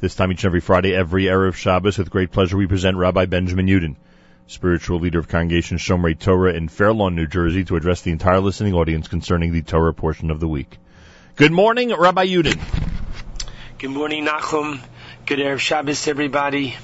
This time each and every Friday, every Erev Shabbos, with great pleasure, we present Rabbi Benjamin Yudin, spiritual leader of Congregation Shomrei Torah in Fair Lawn, New Jersey, to address the entire listening audience concerning the Torah portion of the week. Good morning, Rabbi Yudin. Good morning, Nachum. Good Erev Shabbos, everybody.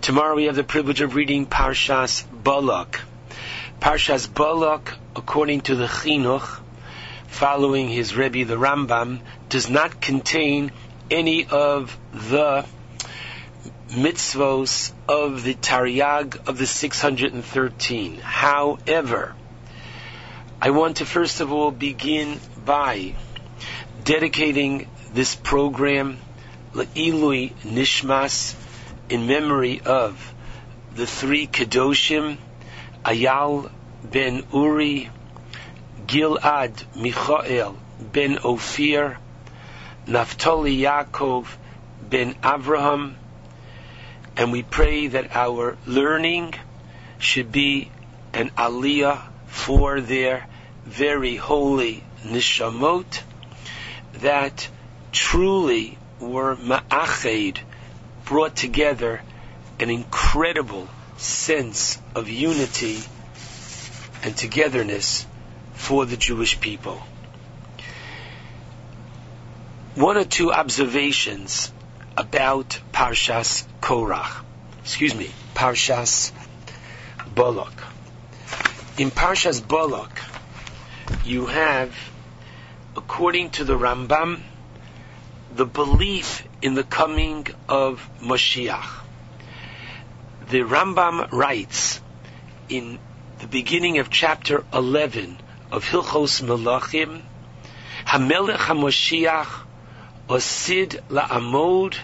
Tomorrow we have the privilege of reading Parshas Balak. Parshas Balak, according to the Chinuch, following his Rebbe the Rambam, does not contain any of the mitzvos of the Tariag of the 613. However, I want to first of all begin by dedicating this program Le'ilui Nishmas in memory of the three Kedoshim, Ayal ben Uri, Gilad Michael ben Ophir, Naphtali Yaakov ben Avraham, and we pray that our learning should be an aliyah for their very holy nishamot that truly were ma'ached, brought together an incredible sense of unity and togetherness for the Jewish people. One or two observations about Parshas Korach. Excuse me, Parshas Balak. In Parshas Balak, you have, according to the Rambam, the belief in the coming of Mashiach. The Rambam writes in the beginning of chapter 11 of Hilchos Melachim, Hamelech HaMashiach Osid La'amod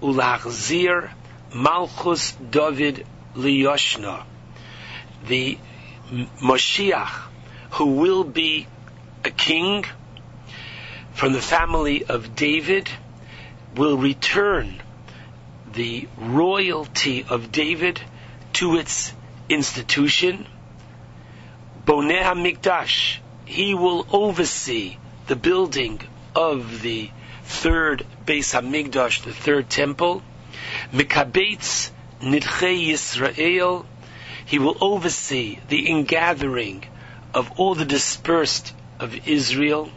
Ulachzir Malchus David Liyoshna. The Mashiach, who will be a king from the family of David, will return the royalty of David to its institution. Boneh HaMikdash, he will oversee the building of the third Beis Hamikdash, the third temple. Mikabetz Nidchei Yisrael, he will oversee the ingathering of all the dispersed of Israel.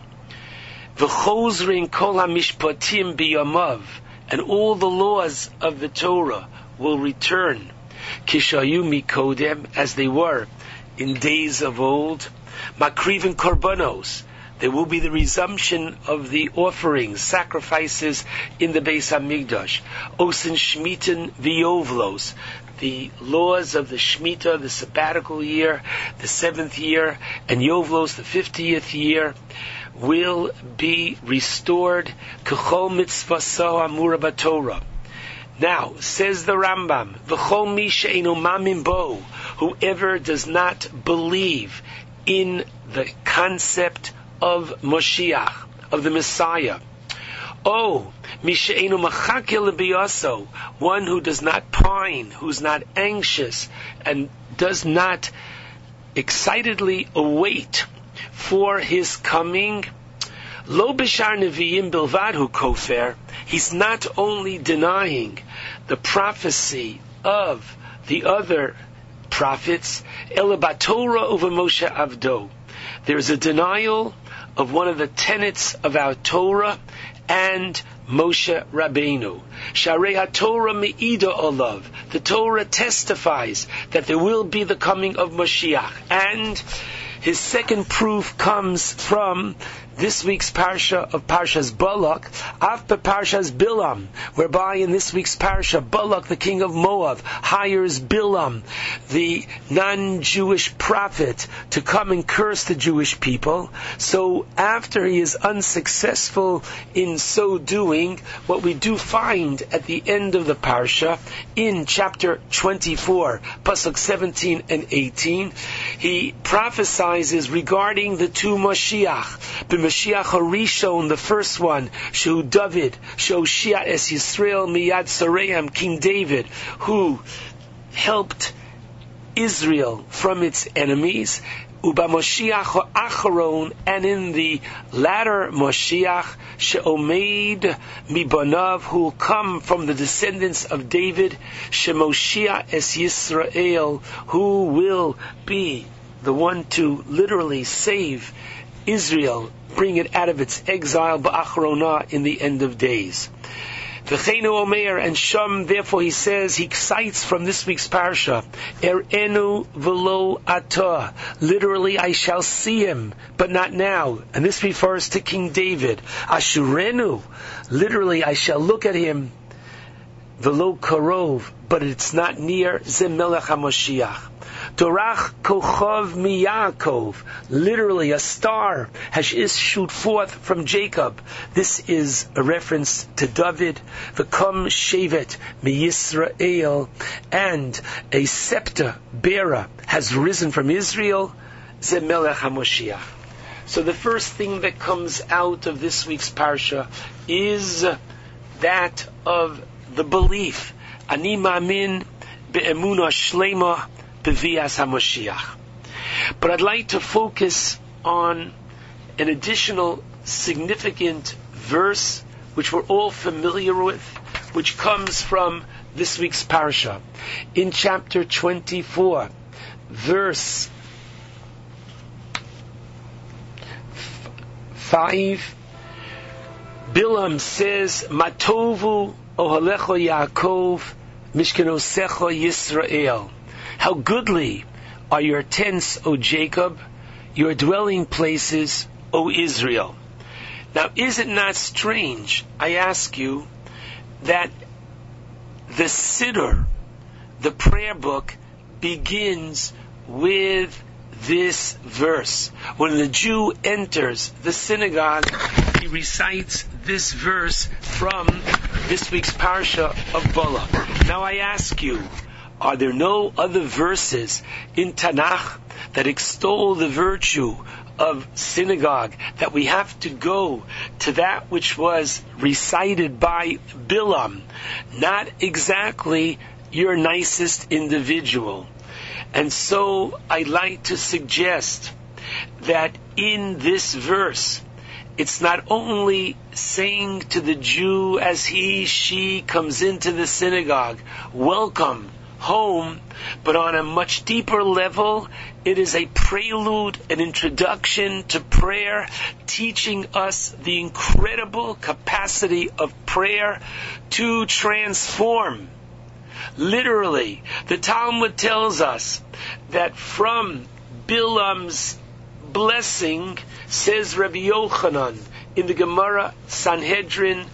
V'chozrin kol hamishpatim biyamav, and all the laws of the Torah will return. Kishayu mikodem, as they were in days of old. Makrivin korbanos, there will be the resumption of the offerings, sacrifices in the Beis Hamikdash. Osin Shmiten Viovlos, the laws of the Shemitah, the sabbatical year, the seventh year, and Yovlos, the fiftieth year, will be restored. Kechol mitzvaso amura Torah. Now, says the Rambam, V'chol mi mamin bo, whoever does not believe in the concept of Moshiach, of the Messiah. Oh, Mishaenu Machakil Biyaso, one who does not pine, who's not anxious, and does not excitedly await for his coming. Lo Bishar Nevi'im Bilvadhu Kofer, he's not only denying the prophecy of the other prophets, Elabatora over Moshe Avdo. There's a denial of one of the tenets of our Torah and Moshe Rabbeinu. Sharei Torah Me'ida Olav. The Torah testifies that there will be the coming of Mashiach. And his second proof comes from this week's parsha of Parshas Balak, after Parshas Bilam, whereby in this week's parsha, Balak, the king of Moab, hires Bilam, the non-Jewish prophet, to come and curse the Jewish people. So after he is unsuccessful in so doing, what we do find at the end of the parsha, in chapter 24, pasuk 17 and 18, he prophesies regarding the two Mashiach, Mashiach Harishon, the first one, Shu David, Shoshia es Yisrael Miyad Sareim, King David, who helped Israel from its enemies. Uba Moshiach Acharon, and in the latter Moshiach, She'omeid Mibanav, who will come from the descendants of David, Shemoshia Es Yisrael, who will be the one to literally save Israel, bring it out of its exile, Ba'achrona, in the end of days. V'cheinu Omer and Sham, therefore he says, he cites from this week's parsha, Er'enu velo atah. Literally, I shall see him, but not now. And this refers to King David. Ashurenu. Literally, I shall look at him, velo karov, but it's not near Zemelech HaMoshiach. Dorach Kochov Miyakov, literally a star has issued forth from Jacob. This is a reference to David, V'kom Shevet Miyisrael, and a scepter bearer has risen from Israel, Zemelech HaMoshiach. So the first thing that comes out of this week's parsha is that of the belief. Ani ma'amin be'emuna shlema bevias HaMoshiach. But I'd like to focus on an additional significant verse which we're all familiar with, which comes from this week's parsha. In chapter 24, verse 5, Bilam says, Matovu ohalecho Yaakov, mishkenosecho Yisrael. How goodly are your tents, O Jacob, your dwelling places, O Israel. Now, is it not strange, I ask you, that the Siddur, the prayer book, begins with this verse. When the Jew enters the synagogue, he recites this verse from this week's parsha of Balak. Now I ask you, are there no other verses in Tanakh that extol the virtue of synagogue that we have to go to that which was recited by Bilam, not exactly your nicest individual. And so I'd like to suggest that in this verse, it's not only saying to the Jew as he, she comes into the synagogue, welcome home, but on a much deeper level, it is a prelude, an introduction to prayer, teaching us the incredible capacity of prayer to transform. Literally, the Talmud tells us that from Bilam's blessing, says Rabbi Yochanan in the Gemara Sanhedrin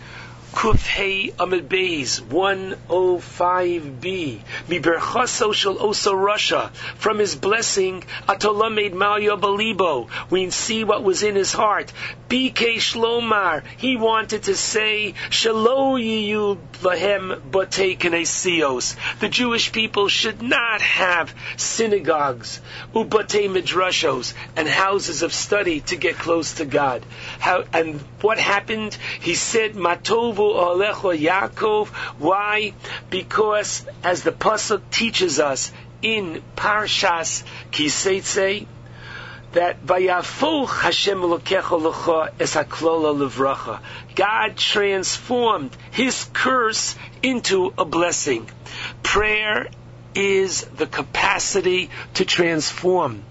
Kufhei Amid Beis 105b. Miberchaso shel Oso Rasha. From his blessing, Atola made Malyo Balibo. We see what was in his heart. BK Shlomar. He wanted to say, Shalo Yiyu Lahem Bate. The Jewish people should not have synagogues, Ubate Midrashos, and houses of study to get close to God. How, and what happened? He said, Yaakov. Why? Because as the Pasuk teaches us in Parshas Kiseitze, that Vayafuch Hashem Elokecha Lecha Es Haklola Levracha. God transformed His curse into a blessing. Prayer is the capacity to transform.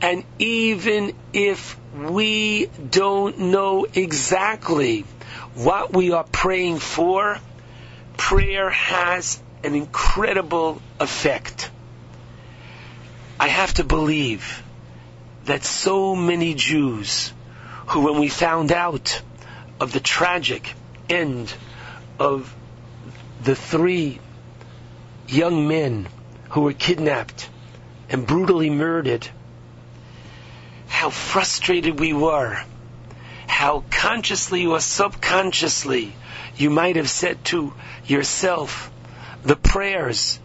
And even if we don't know exactly what we are praying for, prayer has an incredible effect. I have to believe that so many Jews who, when we found out of the tragic end of the three young men who were kidnapped and brutally murdered, how frustrated we were, how consciously or subconsciously you might have said to yourself, the prayers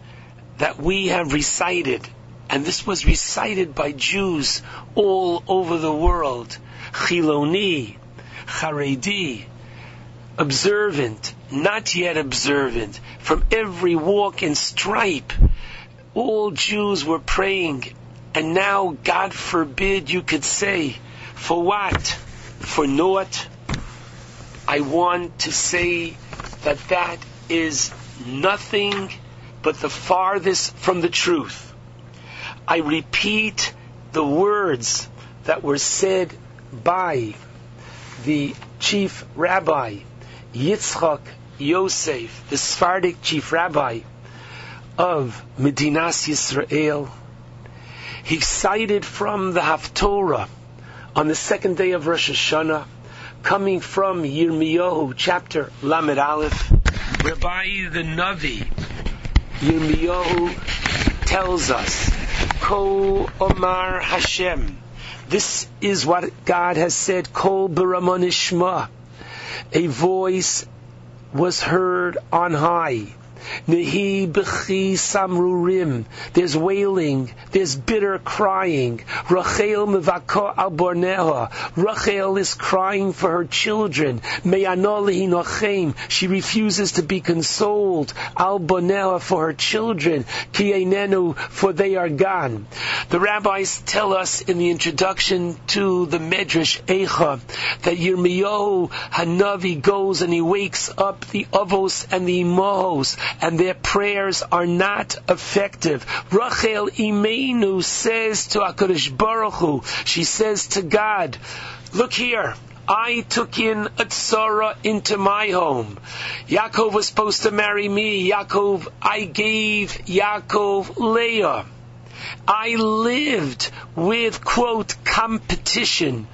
that we have recited and this was recited by Jews all over the world. Chiloni, Haredi, observant, not yet observant, from every walk and stripe. All Jews were praying And now, God forbid, you could say, for what? For naught? I want to say that that is nothing but the farthest from the truth. I repeat the words that were said by the chief rabbi, Yitzchak Yosef, the Sephardic chief rabbi of Medinas Yisrael. He cited from the Haftorah on the second day of Rosh Hashanah, coming from Yirmiyahu chapter Lamed Aleph, Rabbi the Navi, Yirmiyahu tells us, Ko Omar Hashem. This is what God has said, Kol Baramonishma. A voice was heard on high. Nehi samrurim. There's wailing. There's bitter crying. Rachel mevako al. Rachel is crying for her children. She refuses to be consoled. Al for her children. Kienenu for they are gone. The rabbis tell us in the introduction to the Medrash Eicha that Yirmiyahu Hanavi goes and he wakes up the Avos and the Imahos and their prayers are not effective. Rachel Imenu says to HaKadosh Baruch Hu, she says to God, look here, I took in a tzara into my home. Yaakov was supposed to marry me. Yaakov, I gave Yaakov Leah. I lived with, quote, competition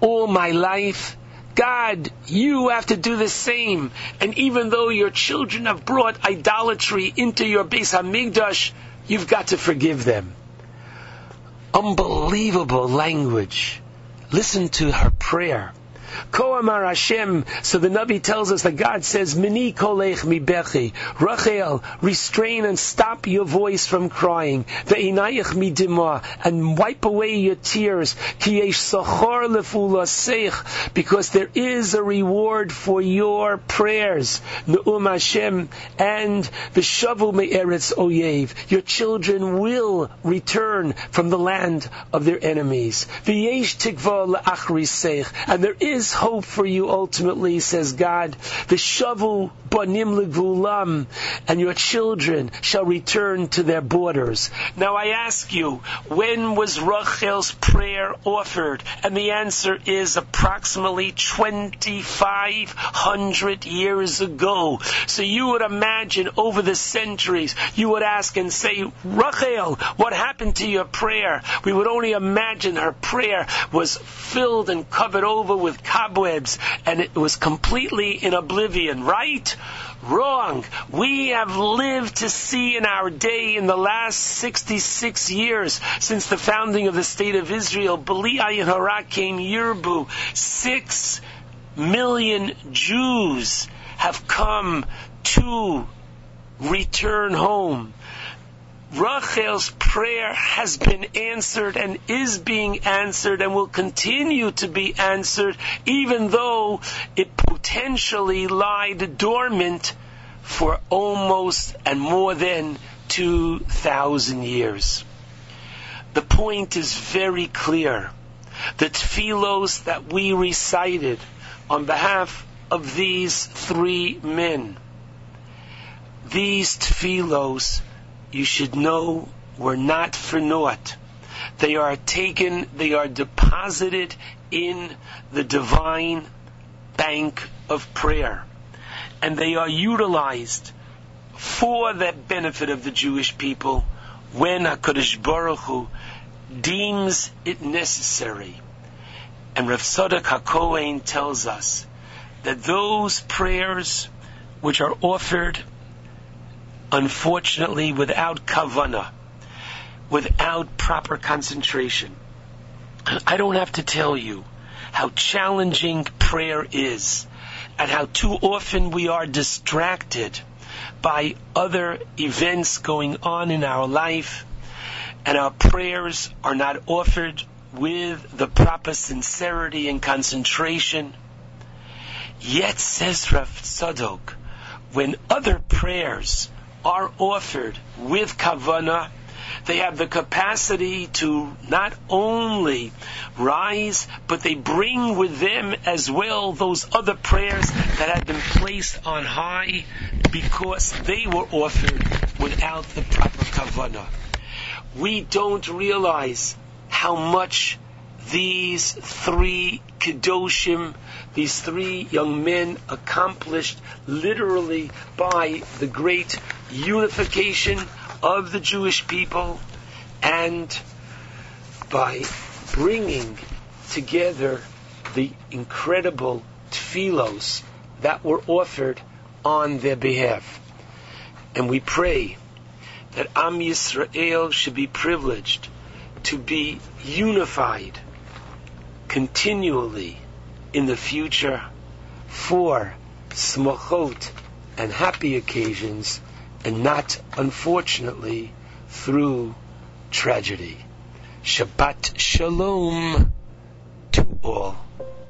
all my life. God, you have to do the same. And even though your children have brought idolatry into your Beis Hamikdash, you've got to forgive them. Unbelievable language. Listen to her prayer. Ko Amar Hashem. So the Navi tells us that God says, Mini kolech mi bechi. Rachel, restrain and stop your voice from crying. Ve'inayich mi dima. And wipe away your tears. Ki yesh sochor lefulasech. Because there is a reward for your prayers. Ne'um Hashem. And v'shavu me'eretz oyev. Your children will return from the land of their enemies. V'yesh tikva le'achrisech. And there is hope for you ultimately, says God. The shavu banim legulam, and your children shall return to their borders. Now I ask you, when was Rachel's prayer offered? And the answer is approximately 2,500 years ago. So you would imagine over the centuries, you would ask and say, Rachel, what happened to your prayer? We would only imagine her prayer was filled and covered over with cobwebs and it was completely in oblivion, right? Wrong. We have lived to see in our day, in the last 66 years since the founding of the State of Israel, Bali Ayin Hara came Yirbu. Six million Jews have come to return home. Rachel's prayer has been answered and is being answered and will continue to be answered even though it potentially lied dormant for almost and more than 2,000 years. The point is very clear. The tefillos that we recited on behalf of these three men, these tefillos you should know were not for naught. They are taken, they are deposited in the divine bank of prayer. And they are utilized for the benefit of the Jewish people when HaKadosh Baruch Hu deems it necessary. And Rav Tzadok HaKohen tells us that those prayers which are offered unfortunately without kavana, without proper concentration. I don't have to tell you how challenging prayer is and how too often we are distracted by other events going on in our life and our prayers are not offered with the proper sincerity and concentration. Yet, says Rav Tzadok, when other prayers are offered with kavana, They have the capacity to not only rise, but they bring with them as well those other prayers that had been placed on high because they were offered without the proper kavanah. We don't realize how much these three Kedoshim, these three young men accomplished literally by the great unification of the Jewish people and by bringing together the incredible tefillos that were offered on their behalf. And we pray that Am Yisrael should be privileged to be unified continually in the future for smachot and happy occasions and not, unfortunately, through tragedy. Shabbat Shalom.